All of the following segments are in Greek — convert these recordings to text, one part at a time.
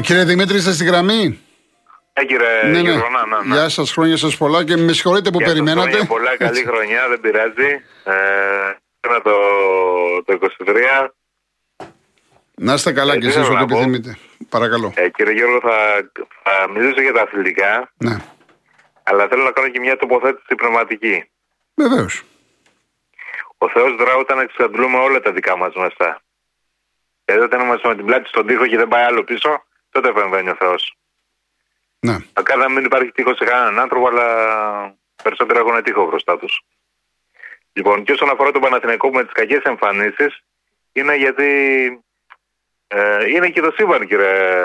Λοιπόν, κύριε Δημήτρη, είστε στη γραμμή; Ε, κύριε Ναι, ναι. Γερονά, ναι, ναι. Γεια σας, χρόνια σας πολλά και με συγχωρείτε που Γεια σας, περιμένατε. χρόνια Πολλά, καλή Έτσι. χρονιά, δεν πειράζει. Ε, ένα το, το 23. Να είστε καλά Ε, κι τι εσείς θέλω ό,τι να πω; επιθυμείτε. Παρακαλώ. Ε, κύριε Γιώργο, θα, θα μιλήσω για τα αθλητικά, Ναι, αλλά θέλω να κάνω και μια τοποθέτηση πνευματική. βεβαίως. Ο Θεός δρά όταν εξαντλούμε όλα τα δικά μας μέσα. Δηλαδή, όταν είμαστε με την πλάτη στον τοίχο και δεν πάει άλλο πίσω, τότε επεμβαίνει ο Θεός. Ναι. Μακάρι να μην υπάρχει τείχος σε κανέναν άνθρωπο, αλλά περισσότερο έχουν τείχο μπροστά τους. Λοιπόν, και όσον αφορά τον Παναθηναϊκό με τις κακές εμφανίσεις, είναι γιατί. Ε, είναι και το σύμπαν, κύριε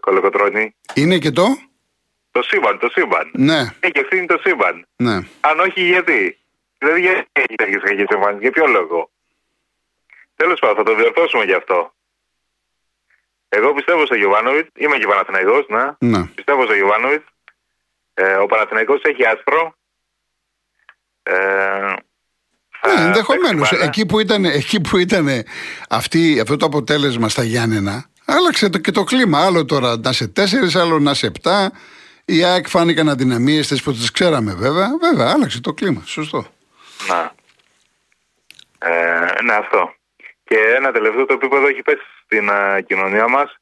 Κολοκοτρόνη. Είναι και το; Το σύμπαν, το σύμπαν. Ναι, Έχει ευθύνη το σύμπαν. ναι. Αν όχι, γιατί; Δηλαδή, γιατί έχεις τέτοιε κακές εμφανίσεις, για ποιο λόγο; Τέλος πάντων, θα το διορθώσουμε γι' αυτό. Εγώ πιστεύω στο Γιωβάνοβιτς, είμαι και Παναθηναϊκός, ναι. ναι. Πιστεύω στο Γιωβάνοβιτς. Ε, ο Παναθηναϊκός έχει άσπρο. Ε, θα Ναι, ενδεχομένως. παίξει μπάλα. Εκεί που ήταν, εκεί που ήταν αυτή, αυτό το αποτέλεσμα στα Γιάννενα, άλλαξε το, και το κλίμα. Άλλο τώρα να σε τέσσερις, άλλο να σε επτά. Οι ΑΕΚ φάνηκαν αδυναμίε τι που τις ξέραμε βέβαια. Βέβαια, άλλαξε το κλίμα. Σωστό. Να. Ε, ναι, αυτό. Και ένα τελευταίο το επίπεδο έχει πέσει στην ε, κοινωνία μας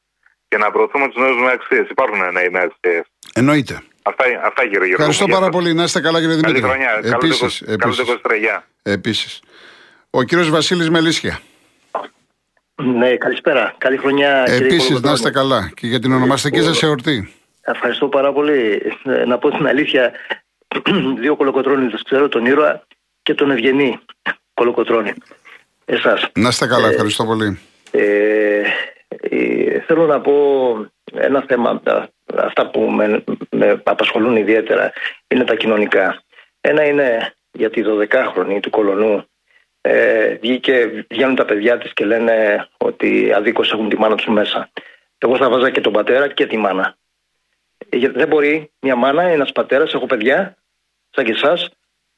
και να προωθούμε τους νέους με αξίες. Υπάρχουν νέοι με αξίες. Εννοείται. Αυτά, αυτά κύριε Γιώργο. Ευχαριστώ μου, για πάρα αυτό. πολύ. Να είστε καλά, κύριε Καλή Δημήτρη. χρονιά. Καλός το Επίσης, 20 Καλός το επίσης, 23. Γεια. επίσης. Ο κύριος Βασίλης Μελίσια. Ναι, καλησπέρα. Καλή χρονιά, κύριε Επίσης, να Κολοκοτρώνη. είστε καλά. Και για την ονομαστική σας εορτή. Ευχαριστώ πάρα πολύ. Ε, Να πω την αλήθεια, δύο κολοκοτρώνιδες ξέρω, τον Ήρωα και τον Ευγενή Κολοκοτρώνη. Εσάς. Να είστε καλά. Ευχαριστώ πολύ. Ε, ε, θέλω να πω ένα θέμα, τα- αυτά που με, με απασχολούν ιδιαίτερα είναι τα κοινωνικά. Ένα είναι για τη 12χρονη του Κολονού. Ε, βγήκε, βγαίνουν τα παιδιά της και λένε ότι αδίκως έχουν τη μάνα τους μέσα. Εγώ θα βάζα και τον πατέρα και τη μάνα. Ε, γιατί δεν μπορεί μια μάνα, ένας πατέρας, έχω παιδιά, σαν και εσάς,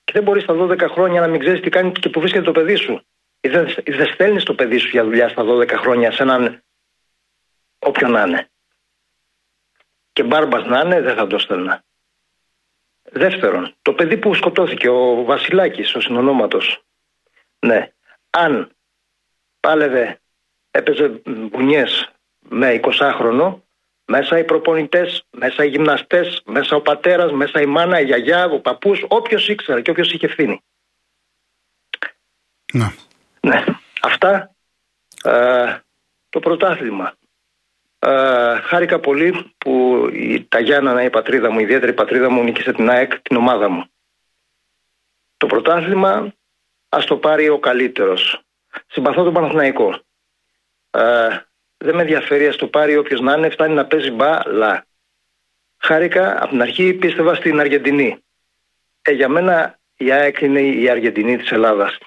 και δεν μπορείς στα 12 χρόνια να μην ξέρεις τι κάνει και που βρίσκεται το παιδί σου. Ή Δεν, ή δεν στέλνεις το παιδί σου για δουλειά στα 12 χρόνια σε έναν όποιον να είναι. Και μπάρμπας να είναι, δεν θα το στέλνα. Δεύτερον, το παιδί που σκοτώθηκε, ο Βασιλάκης, ο συνονόματος. Ναι, αν πάλευε, έπαιζε μπουνιές με 20χρονο, μέσα οι προπονητές, μέσα οι γυμναστές, μέσα ο πατέρας, μέσα η μάνα, η γιαγιά, ο παππούς, όποιος ήξερε και όποιος είχε ευθύνη. Ναι. Ναι, αυτά ε, το πρωτάθλημα. Ε, χάρηκα πολύ που η, τα Γιάννανα, η πατρίδα μου, η ιδιαίτερη πατρίδα μου, νίκησε την ΑΕΚ, την ομάδα μου. Το πρωτάθλημα ας το πάρει ο καλύτερος. Συμπαθώ τον Παναθηναϊκό. Ε, δεν με ενδιαφέρει, ας το πάρει όποιος να είναι, φτάνει να παίζει μπάλα. Χάρηκα, από την αρχή πίστευα στην Αργεντινή. Ε, για μένα η ΑΕΚ είναι η Αργεντινή της Ελλάδας.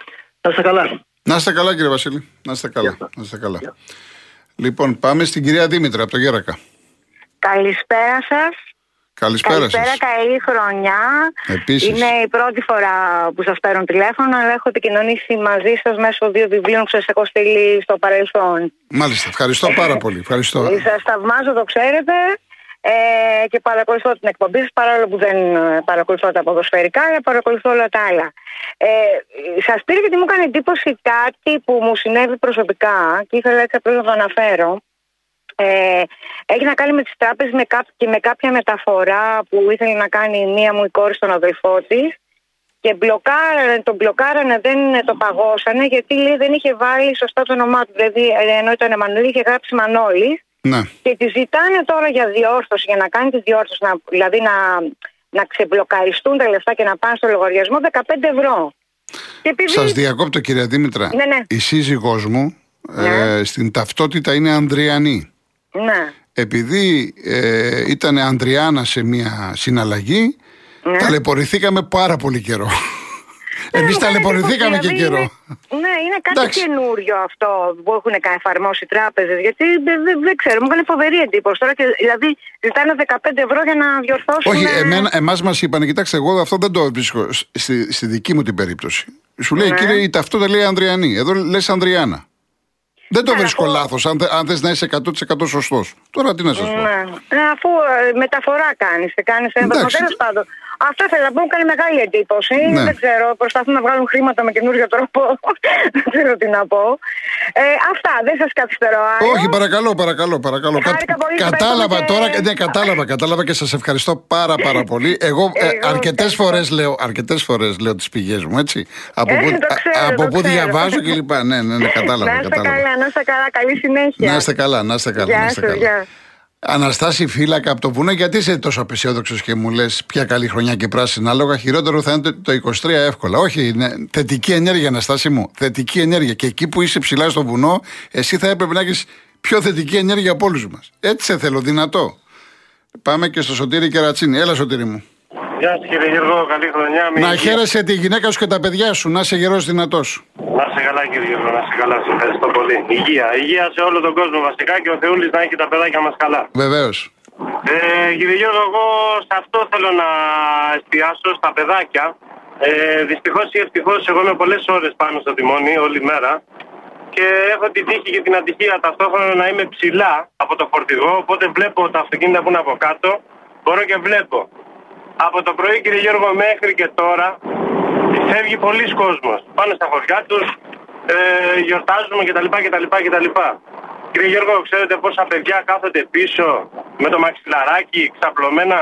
Να είστε καλά. Να είστε καλά, κύριε Βασίλη. Να είστε καλά. Να είστε καλά. Λοιπόν, πάμε στην κυρία Δήμητρα από το Γέρακα. Καλησπέρα σας. Καλησπέρα, Καλησπέρα, σας. καλή χρονιά. Επίσης. Είναι η πρώτη φορά που σας παίρνω τηλέφωνο, αλλά έχω επικοινωνήσει μαζί σας μέσω δύο βιβλίων που σας έχω στείλει στο παρελθόν. Μάλιστα. Ευχαριστώ πάρα πολύ. Ευχαριστώ. Σας θαυμάζω, το ξέρετε, ε, και παρακολουθώ την εκπομπή σας, παρόλο που δεν ε, παρακολουθώ τα ποδοσφαιρικά, αλλά παρακολουθώ όλα τα άλλα. Ε, σας πήρε γιατί μου έκανε εντύπωση κάτι που μου συνέβη προσωπικά και ήθελα έτσι απλώς να το αναφέρω. Ε, έχει να κάνει με τις τράπεζες με κά- και με κάποια μεταφορά που ήθελε να κάνει μία μου η κόρη στον αδελφό της και μπλοκάρανε, τον μπλοκάρανε, δεν το παγώσανε γιατί λέει δεν είχε βάλει σωστά το όνομά του. Δηλαδή, ε, ενώ ήταν Εμμανουήλ, είχε γράψει Μανώλης Ναι. και τη ζητάνε τώρα για διόρθωση, για να κάνει τη διόρθωση, να, δηλαδή να, να ξεμπλοκαριστούν τα λεφτά και να πάνε στο λογαριασμό 15 ευρώ. Και επειδή... Σας διακόπτω, κυρία Δήμητρα. Ναι, ναι. Η σύζυγός μου ε, στην ταυτότητα είναι Ανδριανή. Ναι. Επειδή ε, ήταν Ανδριάνα σε μια συναλλαγή, Ναι. ταλαιπωρηθήκαμε πάρα πολύ καιρό. Εμείς μου κάνει ταλαιπωρηθήκαμε και εντύπωση, καιρό. δηλαδή Είναι, ναι, είναι κάτι Εντάξει. καινούριο αυτό που έχουν κα- εφαρμόσει οι τράπεζες. Γιατί δεν, δεν, δεν ξέρω, μου έκανε φοβερή εντύπωση τώρα. Και, δηλαδή ζητάνε 15 ευρώ για να διορθώσουν. Όχι, εμένα, εμάς μας είπαν, κοιτάξτε, εγώ αυτό δεν το βρίσκω στη, στη δική μου την περίπτωση. Σου λέει, Ναι. κύριε, η ταυτότητα λέει Ανδριανή. Εδώ λες Ανδριάνα. Δεν το Ναι, βρίσκω αφού- λάθος, αν, θε- αν θες να είσαι 100% σωστός. Τώρα τι να σας πω. Ναι. Ε, αφού ε, μεταφορά κάνεις, κάνεις ένα Εντάξει. Τέλος πάντων. Αυτό ήθελα να πω, μου κάνει μεγάλη εντύπωση. Ναι. Δεν ξέρω, προσπαθούν να βγάλουν χρήματα με καινούριο τρόπο. δεν ξέρω τι να πω. Ε, αυτά, δεν σας καθυστερώ άλλο. Όχι, παρακαλώ, παρακαλώ, παρακαλώ. Χάρηκα πολύ που κατάλαβα είπατε. τώρα, ναι, κατάλαβα, κατάλαβα και σας ευχαριστώ πάρα πάρα πολύ. Εγώ ε, Εγώ αρκετές ευχαριστώ. φορές λέω, αρκετές φορές λέω τις πηγές μου, έτσι. Από Ε, πού, το ξέρω, α- από το πού ξέρω. διαβάζω και λοιπά. Ναι, ναι, ναι, κατάλαβα. να είστε κατάλαβα. καλά, να είστε καλά. Καλή συνέχεια. Να είστε καλά, να είστε καλά. να Γεια είστε σας, καλά. γεια. Αναστάση φύλακα από το βουνό, γιατί είσαι τόσο απεσιόδοξος και μου λες ποια καλή χρονιά και πράσινα λόγα. Χειρότερο θα είναι το- το 23 εύκολα. Όχι, είναι θετική ενέργεια, Αναστάση μου. Θετική ενέργεια. Και εκεί που είσαι ψηλά στο βουνό, εσύ θα έπρεπε να έχεις πιο θετική ενέργεια από όλους μας. Έτσι σε θέλω, δυνατό. Πάμε και στο Σωτήρι Κερατσίνη. Έλα, Σωτήρι μου. Γεια σας κύριε Γιώργο, καλή χρονιά. Με Να υγεία. χαίρεσαι τη γυναίκα σου και τα παιδιά σου, να είσαι γερός δυνατός. Να είσαι καλά κύριε Γιώργο, να είσαι καλά. Σε ευχαριστώ πολύ. Υγεία, υγεία σε όλο τον κόσμο βασικά και ο Θεούλης να έχει τα παιδάκια μας καλά. Βεβαίως. Ε, κύριε Γιώργο, εγώ σε αυτό θέλω να εστιάσω στα παιδάκια. Ε, Δυστυχώς ή ευτυχώς, εγώ είμαι πολλές ώρες πάνω στο τιμόνι όλη μέρα και έχω την τύχη και την ατυχία ταυτόχρονα να είμαι ψηλά από το φορτηγό. Οπότε βλέπω τα αυτοκίνητα που είναι από κάτω, μπορώ και βλέπω. Από το πρωί, κύριε Γιώργο, μέχρι και τώρα φεύγει πολλοί κόσμος. Πάνε στα χωριά τους, ε, γιορτάζουμε κτλ. κτλ, κτλ. Κύριε Γιώργο, ξέρετε πόσα παιδιά κάθονται πίσω με το μαξιλαράκι ξαπλωμένα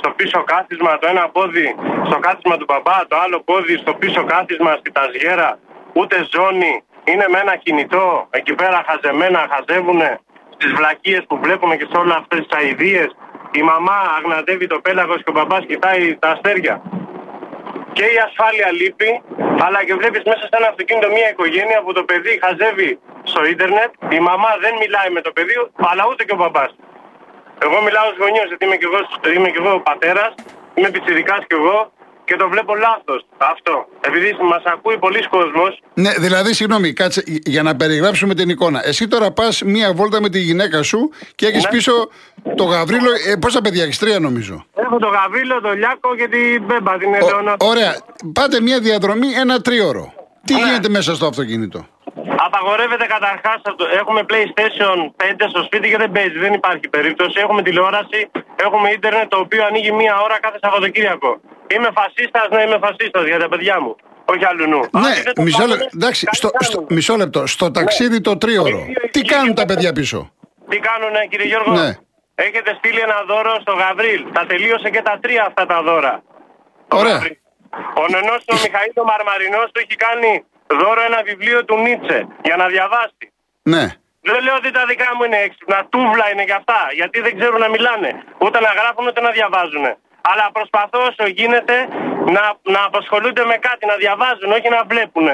στο πίσω κάθισμα, το ένα πόδι στο κάθισμα του μπαμπά, το άλλο πόδι στο πίσω κάθισμα στη ταζιέρα, ούτε ζώνη, είναι με ένα κινητό εκεί πέρα χαζεμένα, χαζεύουν στις βλακίες που βλέπουμε και σε όλα αυτές τις αηδίες. Η μαμά αγναντεύει το πέλαγος και ο μπαμπάς κοιτάει τα αστέρια. Και η ασφάλεια λείπει, αλλά και βλέπεις μέσα σε ένα αυτοκίνητο μια οικογένεια που το παιδί χαζεύει στο ίντερνετ, η μαμά δεν μιλάει με το παιδί, αλλά ούτε και ο μπαμπάς. Εγώ μιλάω ως γονιός, γιατί είμαι και εγώ, είμαι και εγώ πατέρας, είμαι πιτσιρικάς κι εγώ και το βλέπω λάθος αυτό. Επειδή μας ακούει πολλοί κόσμος, Ναι, δηλαδή, συγγνώμη, κάτσε για να περιγράψουμε την εικόνα. Εσύ τώρα πας μία βόλτα με τη γυναίκα σου και έχεις Ναι. πίσω το γαβρίλο. Ε, πόσα παιδιά έχεις, τρία νομίζω. έχω το Γαβρίλο, το Λιάκο και την Μπέμπα, την Ο- Ελεονόρα. ωραία. Πάτε μία διαδρομή ένα τρίωρο. Τι Ναι. γίνεται μέσα στο αυτοκίνητο; Απαγορεύεται καταρχάς. Έχουμε PlayStation 5 στο σπίτι και δεν παίζει. Δεν υπάρχει περίπτωση. Έχουμε τηλεόραση, έχουμε ίντερνετ το οποίο ανοίγει μία ώρα κάθε Σαββατοκύριακο. Είμαι φασίστας, ναι, είμαι φασίστας για τα παιδιά μου. Όχι αλλού νου. Ναι, Άλλοι δεν το μισό, κάνουνε, λε- εντάξει, κάτι στο, στο- κάνουν. μισό λεπτό. Στο ταξίδι το τρίωρο. Το ίδιο Τι ισχύει κάνουν και τα με παιδιά τα- πίσω; Τι κάνουνε, κύριε Γιώργο; Ναι. Έχετε στείλει ένα δώρο στο Γαβρίλ. Τα τελείωσε και τα τρία αυτά τα δώρα. Ο Ωραία. Γαβρίλ. Ο νενός ο Μιχαήλ ο Μαρμαρινός του έχει κάνει δώρο ένα βιβλίο του Νίτσε για να διαβάσει. Ναι. Δεν λέω ότι τα δικά μου είναι έξυπνα. Τούβλα είναι και αυτά. Γιατί δεν ξέρουν να μιλάνε. Ούτε να γράφουν ούτε να διαβάζουν. Αλλά προσπαθώ όσο γίνεται να, να απασχολούνται με κάτι, να διαβάζουν, όχι να βλέπουν.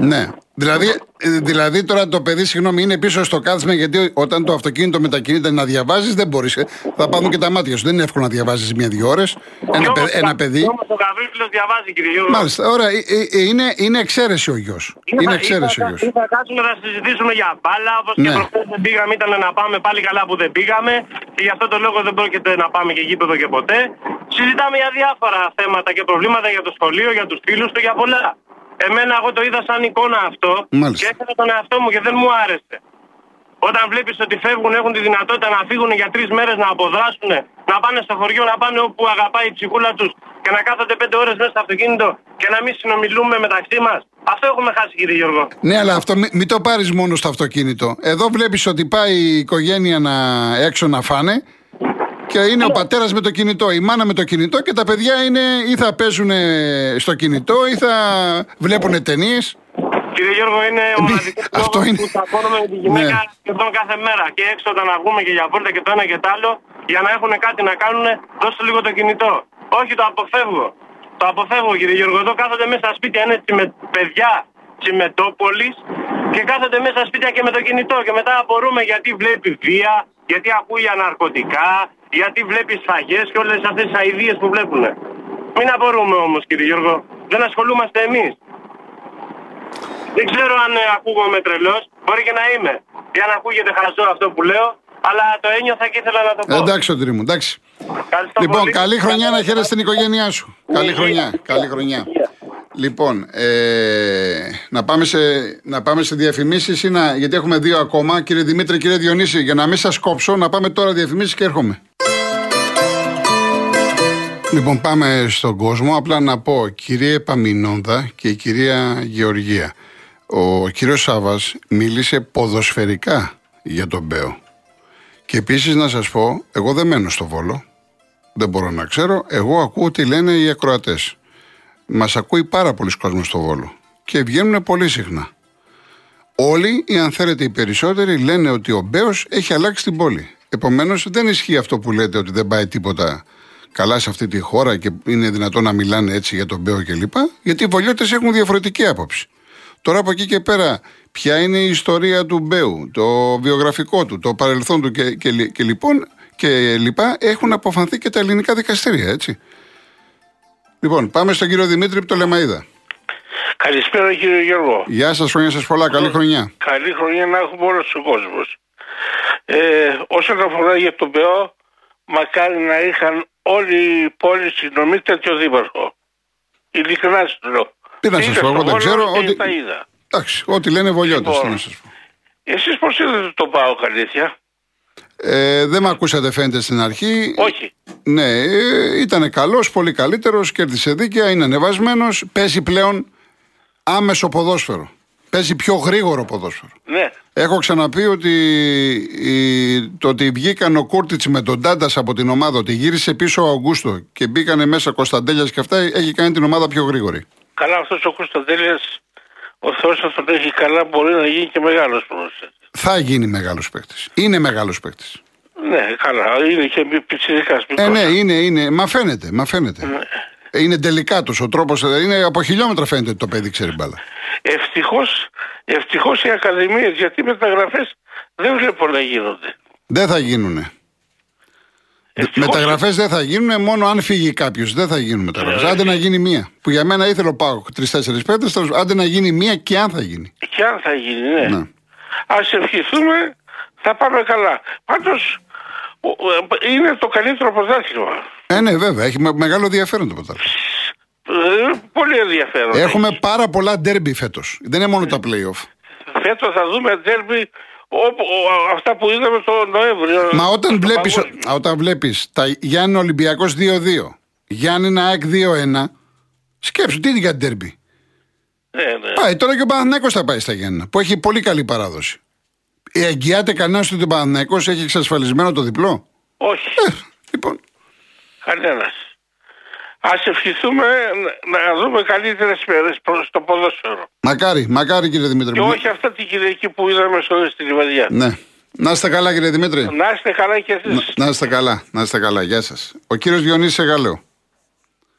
Ναι. Δηλαδή, ε, δηλαδή τώρα το παιδί, συγγνώμη, είναι πίσω στο κάθισμα γιατί όταν το αυτοκίνητο μετακινείται να διαβάζεις δεν μπορείς. Θα πάρουν και τα μάτια σου. Δεν είναι εύκολο να διαβάζεις μία-δύο ώρες. Ένα, παι- ένα παιδί. Όμω ο Γαβρίλο διαβάζει, κύριε Γιώργο. Μάλιστα. Ωραία. Ε, ε, ε, Είναι, είναι εξαίρεση ο γιος. Είναι εξαίρεση ο γιος. Ή θα κάτσουμε να συζητήσουμε για μπάλα, όπως Ναι. και προχθές δεν πήγαμε, ήταν να πάμε πάλι καλά που δεν πήγαμε. Και γι' αυτό το λόγο δεν πρόκειται να πάμε και γήπεδο και ποτέ. Συζητάμε για διάφορα θέματα και προβλήματα για το σχολείο, για τους φίλους του, για πολλά. Εμένα εγώ το είδα σαν εικόνα αυτό Μάλιστα. και έκανα τον εαυτό μου και δεν μου άρεσε. Όταν βλέπεις ότι φεύγουν, έχουν τη δυνατότητα να φύγουν για τρεις μέρες να αποδράσουν, να πάνε στο χωριό, να πάνε όπου αγαπάει η ψυχούλα τους και να κάθονται πέντε ώρες μέσα στο αυτοκίνητο και να μην συνομιλούμε μεταξύ μας. Αυτό έχουμε χάσει, κύριε Γιώργο. Ναι, αλλά αυτό μην, μην το πάρεις μόνο στο αυτοκίνητο. Εδώ βλέπεις ότι πάει η οικογένεια να, έξω να φάνε και είναι ο πατέρας με το κινητό, η μάνα με το κινητό και τα παιδιά είναι ή θα παίζουν στο κινητό ή θα βλέπουν ταινίες. Κύριε Γιώργο, είναι ο Μη- μοναδικό αυτό λόγο είναι- που τσακώνομαι με τη γυναίκα Ναι. σχεδόν κάθε μέρα. Και έξω όταν βγούμε και για βόλτα και το ένα και το άλλο, για να έχουν κάτι να κάνουν, δώστε λίγο το κινητό. Όχι, το αποφεύγω. Το αποφεύγω, κύριε Γιώργο. Εδώ κάθονται μέσα στα σπίτια, είναι με παιδιά τσιμετόπολης και κάθονται μέσα στα σπίτια και με το κινητό. Και μετά απορούμε γιατί βλέπει βία, γιατί ακούει για ναρκωτικά, γιατί βλέπεις σφαγέ και όλες αυτές τις αειδίε που βλέπουν. Μην απορούμε όμως, κύριε Γιώργο. Δεν ασχολούμαστε εμείς. Δεν ξέρω αν ε, ακούγομαι τρελός. Μπορεί και να είμαι. Για να ακούγεται χαζό αυτό που λέω. Αλλά το ένιωθα και ήθελα να το πω. Εντάξει, Σωτήρη μου, εντάξει. Ευχαριστώ Λοιπόν, πολύ. καλή χρονιά να χαίρεσαι την οικογένειά σου. Καλή Υγεία. χρονιά. Καλή χρονιά. Λοιπόν, ε, να, πάμε σε, να πάμε σε διαφημίσεις ή να. Γιατί έχουμε δύο ακόμα. Κύριε Δημήτρη, κύριε Διονύση, για να μην σας κόψω, να πάμε τώρα διαφημίσεις και έρχομαι. Λοιπόν, πάμε στον κόσμο. Απλά να πω, κύριε Παμινόνδα και η κυρία Γεωργία. Ο κύριος Σάβας μίλησε ποδοσφαιρικά για τον Μπέο. Και επίσης να σας πω, εγώ δεν μένω στο Βόλο. Δεν μπορώ να ξέρω. Εγώ ακούω τι λένε οι ακροατές. Μας ακούει πάρα πολλοί κόσμος στο Βόλο. Και βγαίνουν πολύ συχνά. Όλοι, ή αν θέλετε οι περισσότεροι, λένε ότι ο Μπέος έχει αλλάξει την πόλη. Επομένως δεν ισχύει αυτό που λέτε ότι δεν πάει τίποτα καλά σε αυτή τη χώρα και είναι δυνατόν να μιλάνε έτσι για τον Μπέο κλπ. Γιατί οι βολιώτες έχουν διαφορετική άποψη. Τώρα από εκεί και πέρα, ποια είναι η ιστορία του Μπέου, το βιογραφικό του, το παρελθόν του και, και, και λοιπόν και λοιπά, έχουν αποφανθεί και τα ελληνικά δικαστήρια, έτσι. Λοιπόν, πάμε στον κύριο Δημήτρη από το Λεμαίδα. Καλησπέρα κύριε Γιώργο. Γεια σας, χρόνια σας πολλά. Καλή χρονιά. Καλή χρονιά να έχουμε όλος ο κόσμος. Ε, όσον αφορά για τον ΠΕΟ, μακάρι να είχαν όλη η πόλη συνομεί τέτοιο δήμαρχος. Ειλικρινά σου λέω. Τι να σας πω, εγώ δεν ξέρω. Ότι... Τα είδα. Εντάξει, ό,τι λένε βολιώτε. Λοιπόν, τι να σας πω. Εσείς πώς είδατε το πάω, αλήθεια. Ε, δεν με ακούσατε, φαίνεται στην αρχή. Όχι. Ναι, ε, ήταν καλός, πολύ καλύτερος, κέρδισε δίκαια, είναι ανεβασμένος. Παίζει πλέον άμεσο ποδόσφαιρο. Παίζει πιο γρήγορο ποδόσφαιρο. Ναι. Έχω ξαναπεί ότι η, το ότι βγήκαν ο Κούρτιτς με τον Τάντας από την ομάδα, ότι γύρισε πίσω ο Αυγούστο και μπήκανε μέσα Κωνσταντέλιας και αυτά, έχει κάνει την ομάδα πιο γρήγορη. Καλά, αυτός ο Κωνσταντέλιας, ο Θεός θα τον έχει καλά, μπορεί να γίνει και μεγάλος πρόσθετο. Θα γίνει μεγάλος παίκτης. Είναι μεγάλος παίκτης. Ναι, καλά, είναι και πιτσιρικάς Ε, ναι, είναι, είναι. Μα φαίνεται, μα φαίνεται. Ναι. Είναι τελικά ο τρόπος. Είναι από χιλιόμετρα φαίνεται ότι το παιδί ξέρει μπάλα. Ευτυχώς ευτυχώς οι ακαδημίες, γιατί οι μεταγραφέ δεν βλέπω να γίνονται. Δεν θα γίνουνε. Ευτυχώς. Μεταγραφέ δεν θα γίνουν μόνο αν φύγει κάποιος. Δεν θα γίνουν μεταγραφέ. Ναι. Άντε να γίνει μία. Που για μένα ήθελε ο Πάοκ τρει-τέσσερι παίκτε. Άντε να γίνει μία και αν θα γίνει. Και αν θα γίνει, ναι. Ναι. Ας ευχηθούμε, θα πάμε καλά. Πάντως, ο- ο- είναι το καλύτερο πρωτάθλημα. Ε, ναι, βέβαια. Έχει με- μεγάλο ενδιαφέρον το πρωτάθλημα. Ε, πολύ ενδιαφέρον. Έχουμε πάρα πολλά ντέρμπι φέτος. Δεν είναι μόνο τα playoff. Φέτος θα δούμε ντέρμπι όπου, ο- αυτά που είδαμε το Νοέμβριο. Μα όταν στο βλέπεις, παγκόσμιο. όταν βλέπεις τα Γιάννη Ολυμπιακός 2-2, Γιάννη ΑΕΚ 2-1, σκέψου τι είναι για ντέρμπι; Ναι, ναι. Πάει τώρα και ο Παναθηναίκος θα πάει στα Γιάννη, που έχει πολύ καλή παράδοση. Ε, Εγγυάται κανένας ότι ο Παναθηναίκος έχει εξασφαλισμένο το διπλό; Όχι, Ε, λοιπόν, κανένας. Ας ευχηθούμε να- να δούμε καλύτερες μέρες προς το ποδόσφαιρο. μακάρι, μακάρι κύριε Δημήτρη. Και μου. όχι αυτά την Κυριακή που είδαμε στο στη Λιβαδιά. Ναι. Να είστε καλά κύριε Δημήτρη. Να είστε καλά και εσείς. Να είστε καλά, να είστε καλά. Γεια σας. Ο κύριος Διονύσης Εγαλέου.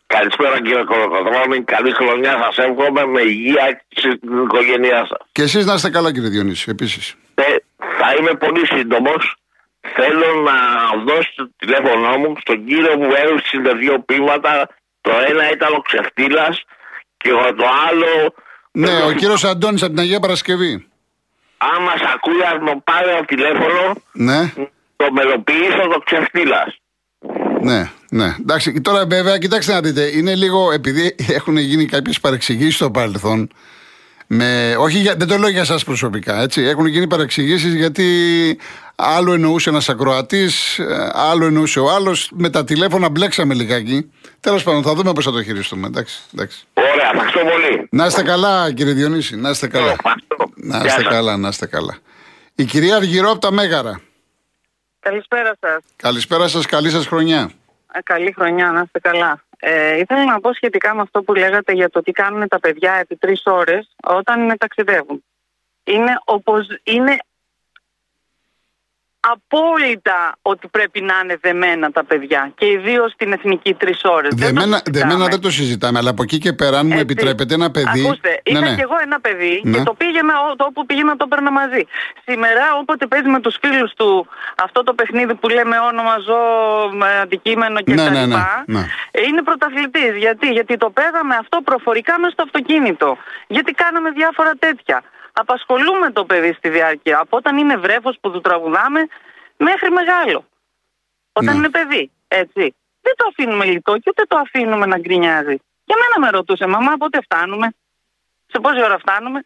Καλησπέρα κύριε Κολοκοδρόμη, καλή χρονιά σας εύχομαι με υγεία στην οικογένειά σας. Και εσείς να είστε καλά κύριε Διονύση, επίσης. Ε, θα είμαι πολύ σύντομος. Θέλω να δώσω το τηλέφωνό μου στον κύριο που έδωσε δύο ποίηματα. Το ένα ήταν ο Ξεφτύλας και το άλλο... Ναι, ο κύριος Αντώνης από την Αγία Παρασκευή. Αν μας ακούει αν μου πάρει το τηλέφωνο, Ναι. το μελοποιήσω το Ξεφτύλας. Ναι, ναι. Εντάξει, τώρα βέβαια, κοιτάξτε να δείτε, είναι λίγο επειδή έχουν γίνει κάποιες παρεξηγήσεις στο παρελθόν. Με, όχι, για, δεν το λέω για εσά προσωπικά, έτσι. Έχουν γίνει παρεξηγήσεις γιατί άλλο εννοούσε ένας ακροατής, άλλο εννοούσε ο άλλος. Με τα τηλέφωνα μπλέξαμε λιγάκι. Τέλος πάντων, θα δούμε πώς θα το χειριστούμε. Εντάξει, εντάξει. Ωραία, ευχαριστώ πολύ. Να είστε καλά, κύριε Διονύση, να είστε καλά. Ευχαριστώ. Να Γεια είστε σας. καλά, να είστε καλά. Η κυρία Αργυρό από τα Μέγαρα. Καλησπέρα σας. Καλησπέρα σας, καλή σας χρονιά. Καλή χρονιά, να είστε καλά. Ε, ήθελα να πω σχετικά με αυτό που λέγατε για το τι κάνουν τα παιδιά επί τρεις ώρες όταν ταξιδεύουν. Είναι όπως είναι απόλυτα ότι πρέπει να είναι δεμένα τα παιδιά και ιδίως στην εθνική τρεις ώρες. Δεμένα, δεμένα δεν το συζητάμε, αλλά από εκεί και πέρα, αν μου Έτσι. επιτρέπετε, ένα παιδί. Ακούστε, Ναι, είχα ναι. και εγώ ένα παιδί Ναι. και το πήγαινα ό- το όπου πήγαινα το έπαιρνα μαζί. Σήμερα όποτε παίζει με τους φίλους του αυτό το παιχνίδι που λέμε όνομα, ζώο, με αντικείμενο και Ναι, τα ναι, ναι, λοιπά, ναι. ε, είναι πρωταθλητής. Γιατί; Γιατί το παίζαμε αυτό προφορικά μέσα στο αυτοκίνητο. Γιατί κάναμε διάφορα τέτοια. Απασχολούμε το παιδί στη διάρκεια. Από όταν είναι βρέφος που του τραγουδάμε μέχρι μεγάλο. Όταν Ναι. είναι παιδί. Έτσι. Δεν το αφήνουμε λιτό και ούτε το αφήνουμε να γκρινιάζει. Και εμένα με ρωτούσε, μαμά, πότε φτάνουμε, σε πόση ώρα φτάνουμε;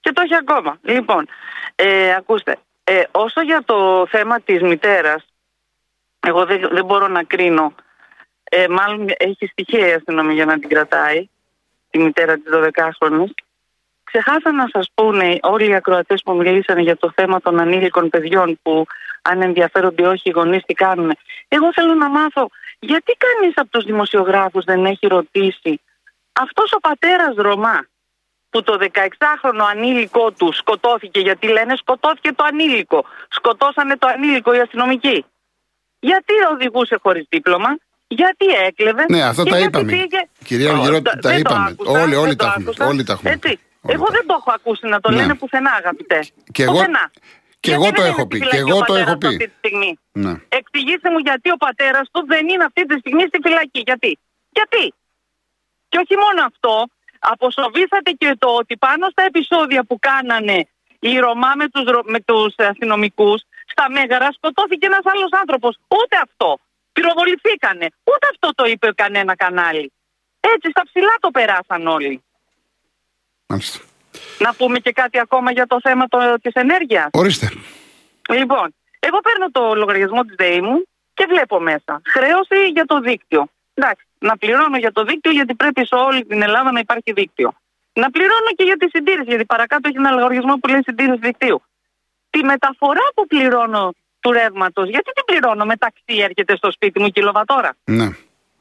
Και το έχει ακόμα. Λοιπόν, ε, ακούστε, ε, όσο για το θέμα της μητέρας, εγώ δεν, δεν μπορώ να κρίνω. Ε, μάλλον έχει στοιχεία η αστυνομία για να την κρατάει, τη μητέρα της 12χρονης. Ξεχάσαν να σας πούνε όλοι οι ακροατές που μιλήσανε για το θέμα των ανήλικων παιδιών που αν ενδιαφέρονται όχι οι γονείς τι κάνουν. Εγώ θέλω να μάθω γιατί κανείς από τους δημοσιογράφους δεν έχει ρωτήσει αυτός ο πατέρας Ρωμά που το 16χρονο ανήλικο του σκοτώθηκε γιατί λένε σκοτώθηκε το ανήλικο. Σκοτώσανε το ανήλικο οι αστυνομικοί. Γιατί οδηγούσε χωρίς δίπλωμα, γιατί έκλεβε. Ναι, αυτό και τα γιατί είπαμε. πήγε- Κυρία Ω, Αργυρό, το- τα δεν το είπαμε. άκουσα, Όλοι- όλοι δεν τα το έχουμε. Άκουσα. Όλοι τα έχουμε Έτσι. πει. Όλοι Εγώ τα δεν το έχω ακούσει να το Ναι. λένε πουθενά, αγαπητέ. Και εγώ- πουθενά. και Γιατί εγώ το δεν έχω είναι πει, στη και φυλακή εγώ ο το έχω πατέρας πει. Αυτή τη στιγμή. Ναι. Εξηγήστε μου γιατί ο πατέρας του δεν είναι αυτή τη στιγμή στη φυλακή. Γιατί; Γιατί; Και όχι μόνο αυτό, αποσοβήσατε και το ότι πάνω στα επεισόδια που κάνανε οι Ρωμά με τους, Ρο- με τους αστυνομικούς στα Μέγαρα σκοτώθηκε ένας άλλος άνθρωπος. Ούτε αυτό. Πυροβοληθήκανε. Ούτε αυτό το είπε κανένα κανάλι. Έτσι στα ψηλά το περάσαν όλοι. Μάλιστα. Να πούμε και κάτι ακόμα για το θέμα το, της ενέργειας. Ορίστε. Λοιπόν, εγώ παίρνω το λογαριασμό της ΔΕΗ μου και βλέπω μέσα. Χρέωση για το δίκτυο. Εντάξει, να πληρώνω για το δίκτυο γιατί πρέπει σε όλη την Ελλάδα να υπάρχει δίκτυο. Να πληρώνω και για τη συντήρηση, γιατί παρακάτω έχει ένα λογαριασμό που λέει συντήρηση δικτύου. Τη μεταφορά που πληρώνω του ρεύματος, γιατί την πληρώνω μεταξύ έρχεται στο σπίτι μου κιλοβατόρα; Ναι.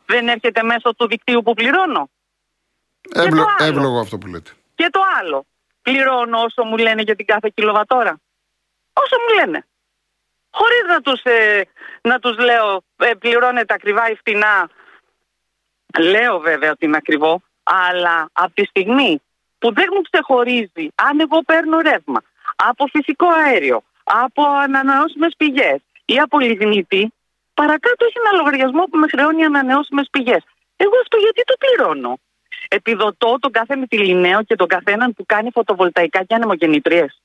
Δεν έρχεται μέσω του δικτύου που πληρώνω. Εύλο- άλλο. Εύλογο αυτό που λέτε. Και το άλλο. Πληρώνω όσο μου λένε για την κάθε κιλοβατόρα. Όσο μου λένε. Χωρίς να τους, ε, να τους λέω ε, πληρώνετε ακριβά ή φτηνά. Λέω βέβαια ότι είναι ακριβό. Αλλά από τη στιγμή που δεν μου ξεχωρίζει αν εγώ παίρνω ρεύμα από φυσικό αέριο, από ανανεώσιμες πηγές ή από λιγνίτη, παρακάτω έχει ένα λογαριασμό που με χρεώνει ανανεώσιμες πηγές. Εγώ αυτό γιατί το πληρώνω; Επιδοτώ τον κάθε Μητυλινέο και τον καθέναν που κάνει φωτοβολταϊκά και ανεμογεννήτριες.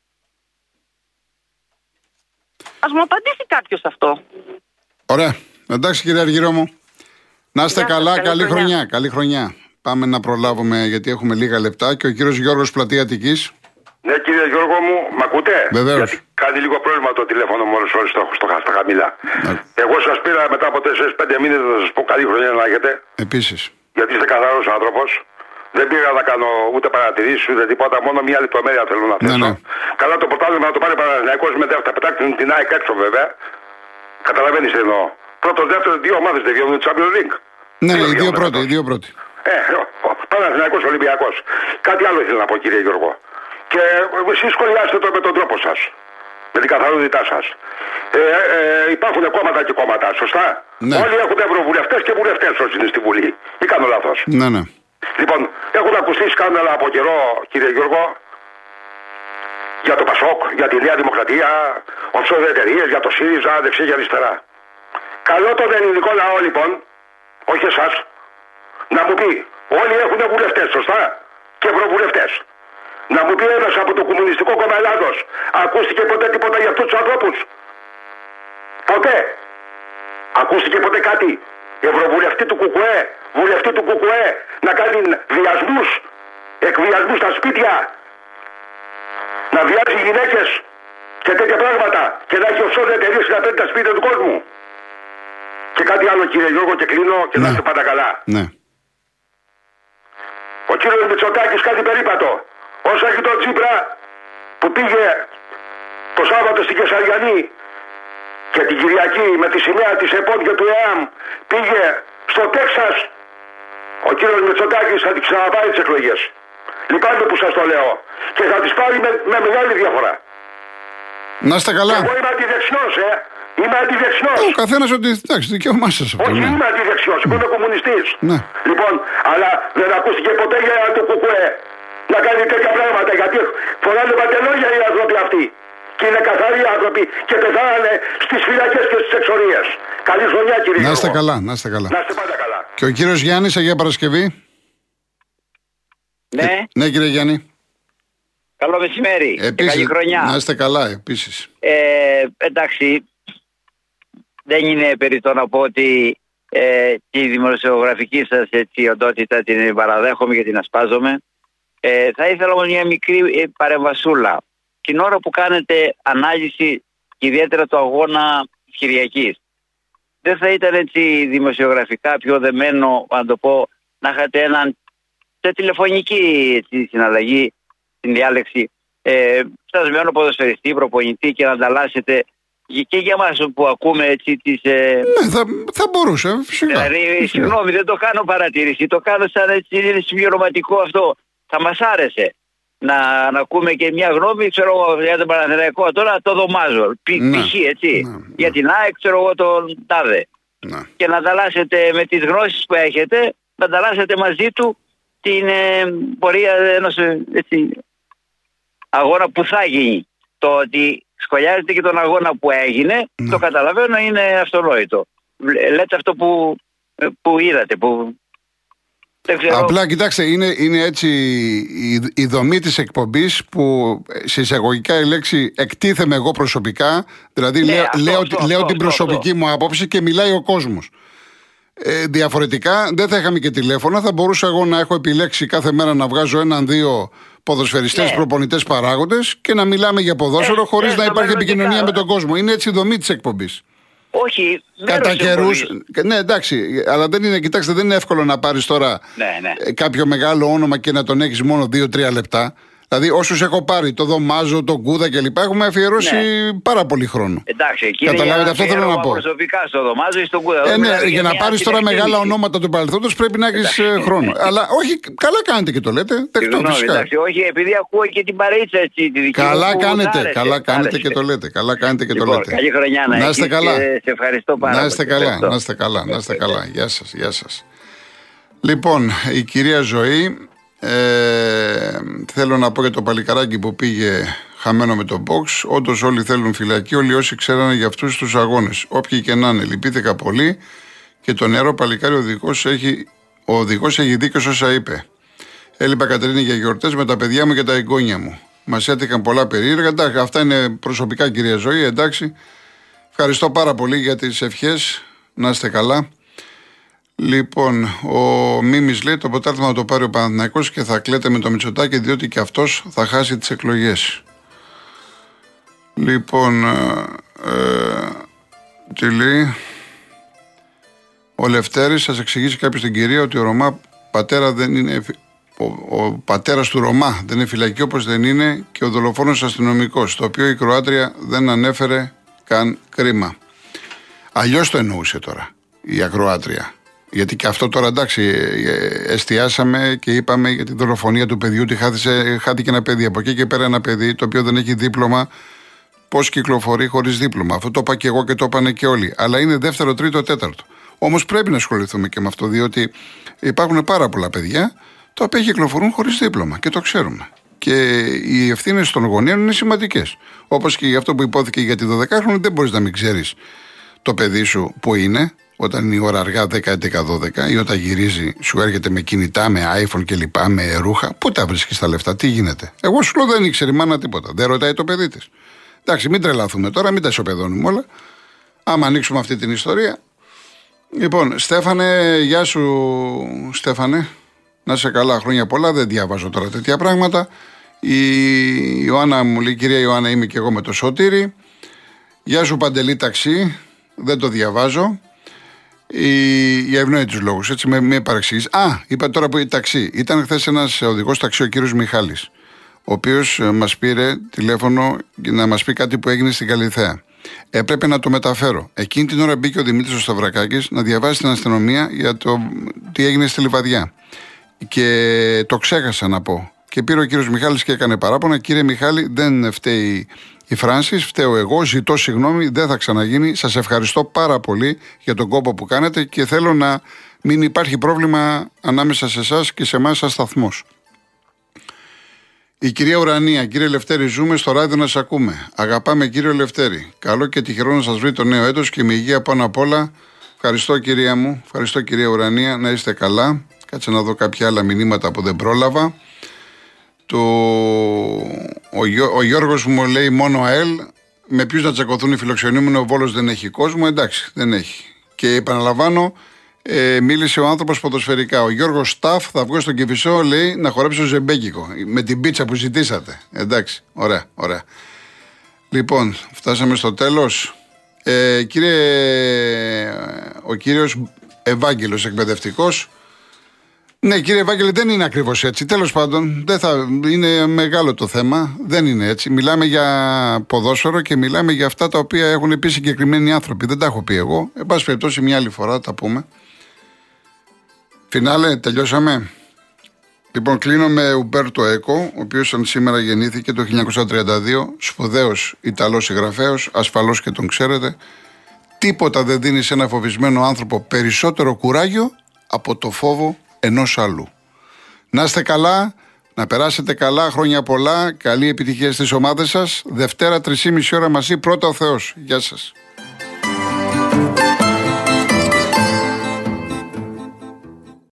Ας μου απαντήσει κάποιος αυτό. Ωραία. Εντάξει κύριε Αργυρό μου. Να είστε Γεια σας, καλά, καλή καλή χρονιά. χρονιά. Καλή χρονιά. Πάμε να προλάβουμε γιατί έχουμε λίγα λεπτά και ο κύριος Γιώργος Πλατεία Αττικής. Ναι, κύριε Γιώργο μου, μ' ακούτε; Βεβαίως. Γιατί κάνει λίγο πρόβλημα το τηλέφωνο μου όλες ώρες στο, στο, στα χαμηλά. Ναι. Εγώ σας πήρα μετά από 4-5 μήνες να σας πω καλή χρονιά να έχετε, Επίσης. Γιατί είστε καθαρός άνθρωπος. Δεν πήγα να κάνω ούτε παρατηρήσεις ούτε τίποτα, μόνο μια λεπτομέρεια θέλω να θέσω. ναι. Καλά το πρωτάθλημα να το πάρει Παναθηναϊκός με θα πετάξουν την ΑΕΚ έξω βέβαια. Καταλαβαίνεις τι εννοώ. Πρώτος, δεύτερος, δύο ομάδες δεν βγαίνουν Champions League. Ναι, Δύο οι δύο βγαίνουν πρώτοι. φέτος. Οι δύο πρώτοι. Ε, ο Παναθηναϊκός Ολυμπιακός. Κάτι άλλο ήθελα να πω κύριε Γιώργο. Και εσείς σχολιάστε το με τον τρόπο σας. Με την καθαρότητά σας. Ε, ε, υπάρχουν κόμματα και κόμματα, σωστά; Ναι. Όλοι έχουν ευρωβουλευτές και βουλευτές όσοι είναι στη Βουλή. Ή κάνω λάθος. Ναι, ναι. Λοιπόν, έχουν ακουστεί σκάνδαλα από καιρό, κύριε Γιώργο, για το Πασόκ, για τη Νέα Δημοκρατία, offshore εταιρείες, για το ΣΥΡΙΖΑ, δεξιά και αριστερά. Καλό τον ελληνικό λαό, λοιπόν, όχι εσάς, να μου πει, όλοι έχουν βουλευτές, σωστά, και ευρωβουλευτές. Να μου πει ένας από το Κομμουνιστικό Κόμμα Ελλάδο, ακούστηκε ποτέ τίποτα για αυτούς τους ανθρώπους; Ποτέ. Ακούστηκε ποτέ κάτι; Ευρωβουλευτή του ΚΚΕ, βουλευτή του ΚΚΕ, να κάνει βιασμούς, εκβιασμούς στα σπίτια, να βιάζει γυναίκες και τέτοια πράγματα και να έχει offshore εταιρείες να παίρνει τα σπίτια του κόσμου. Και κάτι άλλο κύριε Γιώργο και κλείνω και να Ναι. είστε πάντα καλά. ναι. Ο κύριος Μητσοτάκης κάτι περίπατο. Όσο έχει τον Τσίπρα που πήγε το Σάββατο στην Κεσαριανή και την Κυριακή με τη σημαία της ΕΠΟΝ και του ΕΑΜ πήγε στο Τέξας ο κύριος Μητσοτάκης θα την ξαναπάρει τις εκλογές. Λυπάμαι που σας το λέω. Και θα τις πάρει με, με μεγάλη διαφορά. Να είστε καλά. Εγώ είμαι αντιδεξιός, ε. Είμαι αντιδεξιός. Ο καθένας ότι. Εντάξει, δικαίωμά σας αυτό. Όχι, ναι. είμαι αντιδεξιός, εγώ είμαι κομμουνιστής. Ναι. Λοιπόν, αλλά δεν ακούστηκε ποτέ για το κουκουέ να κάνει τέτοια πράγματα γιατί φοράνε παντελόγια οι άνθρωποι αυτοί. Και είναι καθαροί άνθρωποι και πεθάνανε στις φυλακές και στις εξορίες. Καλή χρονιά κύριε Να είστε Γιώργο. καλά, να είστε καλά. Να είστε πάντα καλά. Και ο κύριος Γιάννης, Αγία Παρασκευή. Ναι, Ναι, κύριε Γιάννη. καλό μεσημέρι. και καλή χρονιά. Να είστε καλά, επίσης. Ε, εντάξει, δεν είναι περιττό να πω ότι ε, τη δημοσιογραφική σας έτσι, οντότητα την παραδέχομαι και την ασπάζομαι. Ε, θα ήθελα όμως μια μικρή ε, παρεμβασούλα. Την ώρα που κάνετε ανάλυση ιδιαίτερα του αγώνα Κυριακής δεν θα ήταν έτσι δημοσιογραφικά πιο δεμένο, αν το πω, να είχατε έναν σε τηλεφωνική έτσι, συναλλαγή, στην διάλεξη, ε, στασμένο ποδοσφαιριστή, προπονητή και να ανταλλάσσετε και για μας που ακούμε έτσι τις... Ε... Ναι, θα, θα μπορούσε, φυσικά. Δηλαδή, συγγνώμη, δεν το κάνω παρατήρηση, το κάνω σαν έτσι συμπληρωματικό αυτό. Θα μας άρεσε να, να ακούμε και μια γνώμη, ξέρω για τον Παναθηναϊκό τώρα το δωμάζω. Ναι. Π.χ. έτσι. Ναι, ναι. Για την ΑΕΚ, ξέρω εγώ τον Τάδε. Ναι. Και να ανταλλάσσετε με τις γνώσεις που έχετε, να ανταλλάσσετε μαζί του την ε, πορεία ενός ε, έτσι, αγώνα που θα γίνει. Το ότι σχολιάζεται και τον αγώνα που έγινε, ναι. το καταλαβαίνω είναι αυτονόητο. Λέτε αυτό που, ε, που είδατε, που Απλά κοιτάξτε, είναι, είναι έτσι η, η δομή της εκπομπής που σε εισαγωγικά η λέξη εκτίθεμαι εγώ προσωπικά, δηλαδή ναι, λέω, λέω, την προσωπική μου άποψη και μιλάει ο κόσμος. Ε, διαφορετικά δεν θα είχαμε και τηλέφωνα, θα μπορούσα εγώ να έχω επιλέξει κάθε μέρα να βγάζω έναν-δύο ποδοσφαιριστές, ναι. προπονητές, παράγοντες και να μιλάμε για ποδόσφαιρο ε, χωρίς ε, να υπάρχει επικοινωνία με τον κόσμο. Είναι έτσι η δομή της εκπομπής. Όχι, Κατά καιρού. Ναι, εντάξει, αλλά δεν είναι, κοιτάξτε, δεν είναι εύκολο να πάρεις τώρα ναι, ναι. κάποιο μεγάλο όνομα και να τον έχεις μόνο 2-3 λεπτά. Δηλαδή, όσους έχω πάρει, το Δωμάζο, τον Κούδα κλπ. έχουμε αφιερώσει ναι. πάρα πολύ χρόνο. Εντάξει, εκεί Καταλάβετε, αυτό θέλω να πω. προσωπικά στο Δωμάζο ή στον Κούδα. Ε, ναι, για να πάρεις τώρα μεγάλα ονόματα του παρελθόντος πρέπει να έχεις ε, χρόνο. Αλλά όχι, καλά κάνετε και το λέτε. Εντάξει, όχι, επειδή ακούω και την παρέτσα έτσι. Τη δική καλά κάνετε, καλά κάνετε και το λέτε. Καλά κάνετε και το λοιπόν, λέτε. Καλή χρονιά να είστε καλά. Σε ευχαριστώ πάρα πολύ. Να είστε καλά, να είστε καλά, να είστε καλά. Γεια σας, γεια σας. Λοιπόν, η κυρία Ζωή ε, θέλω να πω για το παλικαράκι που πήγε χαμένο με το box. Όντως όλοι θέλουν φυλακή, όλοι όσοι ξέρανε για αυτούς τους αγώνες. Όποιοι και να είναι, λυπήθηκα πολύ και το νερό παλικάρι ο οδηγό έχει, ο οδηγός έχει δίκιο όσα είπε. Έλειπα Κατερίνη για γιορτές με τα παιδιά μου και τα εγγόνια μου. Μας έτυχαν πολλά περίεργα. Εντάξει, αυτά είναι προσωπικά κυρία Ζωή, εντάξει. Ευχαριστώ πάρα πολύ για τις ευχές. Να είστε καλά. Λοιπόν, ο Μίμης λέει το ποτάρθμα θα το πάρει ο Παναθυνακό και θα κλαίτε με το Μητσοτάκι διότι και αυτός θα χάσει τις εκλογές. Λοιπόν, ε, ε, τι λέει. Ο Λευτέρης σας εξηγήσει κάποιος στην κυρία ότι ο Ρωμά πατέρα δεν είναι ο, ο πατέρας του Ρωμά δεν είναι φυλακή όπως δεν είναι και ο δολοφόνος αστυνομικός το οποίο η Κροάτρια δεν ανέφερε καν κρίμα. Αλλιώς το εννοούσε τώρα η ακροάτρια. Γιατί και αυτό τώρα εντάξει, ε, εστιάσαμε και είπαμε για τη δολοφονία του παιδιού ότι χάθησε, χάθηκε ένα παιδί. Από εκεί και πέρα ένα παιδί το οποίο δεν έχει δίπλωμα. Πώς κυκλοφορεί χωρίς δίπλωμα. Αυτό το είπα και εγώ και το είπαν και όλοι. Αλλά είναι δεύτερο, τρίτο, τέταρτο. Όμως πρέπει να ασχοληθούμε και με αυτό, διότι υπάρχουν πάρα πολλά παιδιά τα οποία κυκλοφορούν χωρίς δίπλωμα και το ξέρουμε. Και οι ευθύνες των γονέων είναι σημαντικές. Όπως και για αυτό που υπόθηκε για τη 12χρονη, δεν μπορείς να μην ξέρεις το παιδί σου που είναι, όταν είναι η ώρα αργά 10, 11, 12 ή όταν γυρίζει, σου έρχεται με κινητά, με iPhone κλπ. με ρούχα, πού τα βρίσκεις τα λεφτά, τι γίνεται. Εγώ σου λέω δεν ήξερε η μάνα τίποτα. Δεν ρωτάει το παιδί της. Εντάξει, μην τρελαθούμε τώρα, μην τα ισοπεδώνουμε όλα. Άμα ανοίξουμε αυτή την ιστορία. Λοιπόν, Στέφανε, γεια σου, Στέφανε. Να σε καλά, χρόνια πολλά. Δεν διαβάζω τώρα τέτοια πράγματα. Η Ιωάννα μου λέει, κυρία Ιωάννα, είμαι και εγώ με το Σωτήρι. Γεια σου, Παντελή Ταξί. Δεν το διαβάζω για ευνόητου λόγους. Έτσι, με, με παρεξήγηση. Α, είπα τώρα που η ταξί. Ήταν χθες ένας οδηγός ταξί, ο κύριος Μιχάλης, ο οποίος ε, μας πήρε τηλέφωνο για να μας πει κάτι που έγινε στην Καλιθέα. Έπρεπε να το μεταφέρω. Εκείνη την ώρα μπήκε ο Δημήτρης ο Σταυρακάκης να διαβάσει την αστυνομία για το τι έγινε στη Λιβαδιά. Και το ξέχασα να πω. Και πήρε ο κύριος Μιχάλης και έκανε παράπονα. Κύριε Μιχάλη, δεν φταίει η Φράνση, φταίω εγώ, ζητώ συγγνώμη, δεν θα ξαναγίνει. Σας ευχαριστώ πάρα πολύ για τον κόπο που κάνετε και θέλω να μην υπάρχει πρόβλημα ανάμεσα σε εσάς και σε εμάς σαν σταθμός. Η κυρία Ουρανία, κύριε Λευτέρη, ζούμε στο ράδιο να σας ακούμε. Αγαπάμε κύριο Λευτέρη. Καλό και τυχερό να σας βρει το νέο έτος και με υγεία πάνω απ' όλα. Ευχαριστώ κυρία μου, ευχαριστώ κυρία Ουρανία, να είστε καλά. Κάτσε να δω κάποια άλλα μηνύματα που δεν πρόλαβα. Το... Ο, Γιώ, ο Γιώργος μου λέει μόνο ΑΕΛ. Με ποιους να τσακωθούν οι φιλοξενούμενοι, ο Βόλος δεν έχει κόσμο. Εντάξει, δεν έχει. Και επαναλαμβάνω, Ε, μίλησε ο άνθρωπος ποδοσφαιρικά. Ο Γιώργος Σταφ θα βγω στον Κεφισό, λέει, να χορέψει το ζεμπέκικο. Με την πίτσα που ζητήσατε. Εντάξει, ωραία, ωραία. Λοιπόν, φτάσαμε στο τέλος. Ε, κύριε, ο κύριος Ευάγγελος εκπαιδευτικός ναι, κύριε Ευάγγελε, δεν είναι ακριβώς έτσι. Τέλος πάντων, δεν θα, είναι μεγάλο το θέμα. Δεν είναι έτσι. Μιλάμε για ποδόσφαιρο και μιλάμε για αυτά τα οποία έχουν πει συγκεκριμένοι άνθρωποι. Δεν τα έχω πει εγώ. Εν πάση περιπτώσει, μια άλλη φορά τα πούμε. Φινάλε, τελειώσαμε. Λοιπόν, κλείνω με Ουμπέρτο Έκο, ο οποίος σήμερα γεννήθηκε το 1932, σπουδαίος Ιταλός συγγραφέας, ασφαλώς και τον ξέρετε. Τίποτα δεν δίνει σε ένα φοβισμένο άνθρωπο περισσότερο κουράγιο από το φόβο ενός άλλου. Να είστε καλά, να περάσετε καλά, χρόνια πολλά, καλή επιτυχία στις ομάδες σας. Δευτέρα 3,5 ώρα μαζί, πρώτα ο Θεός. Γεια σας.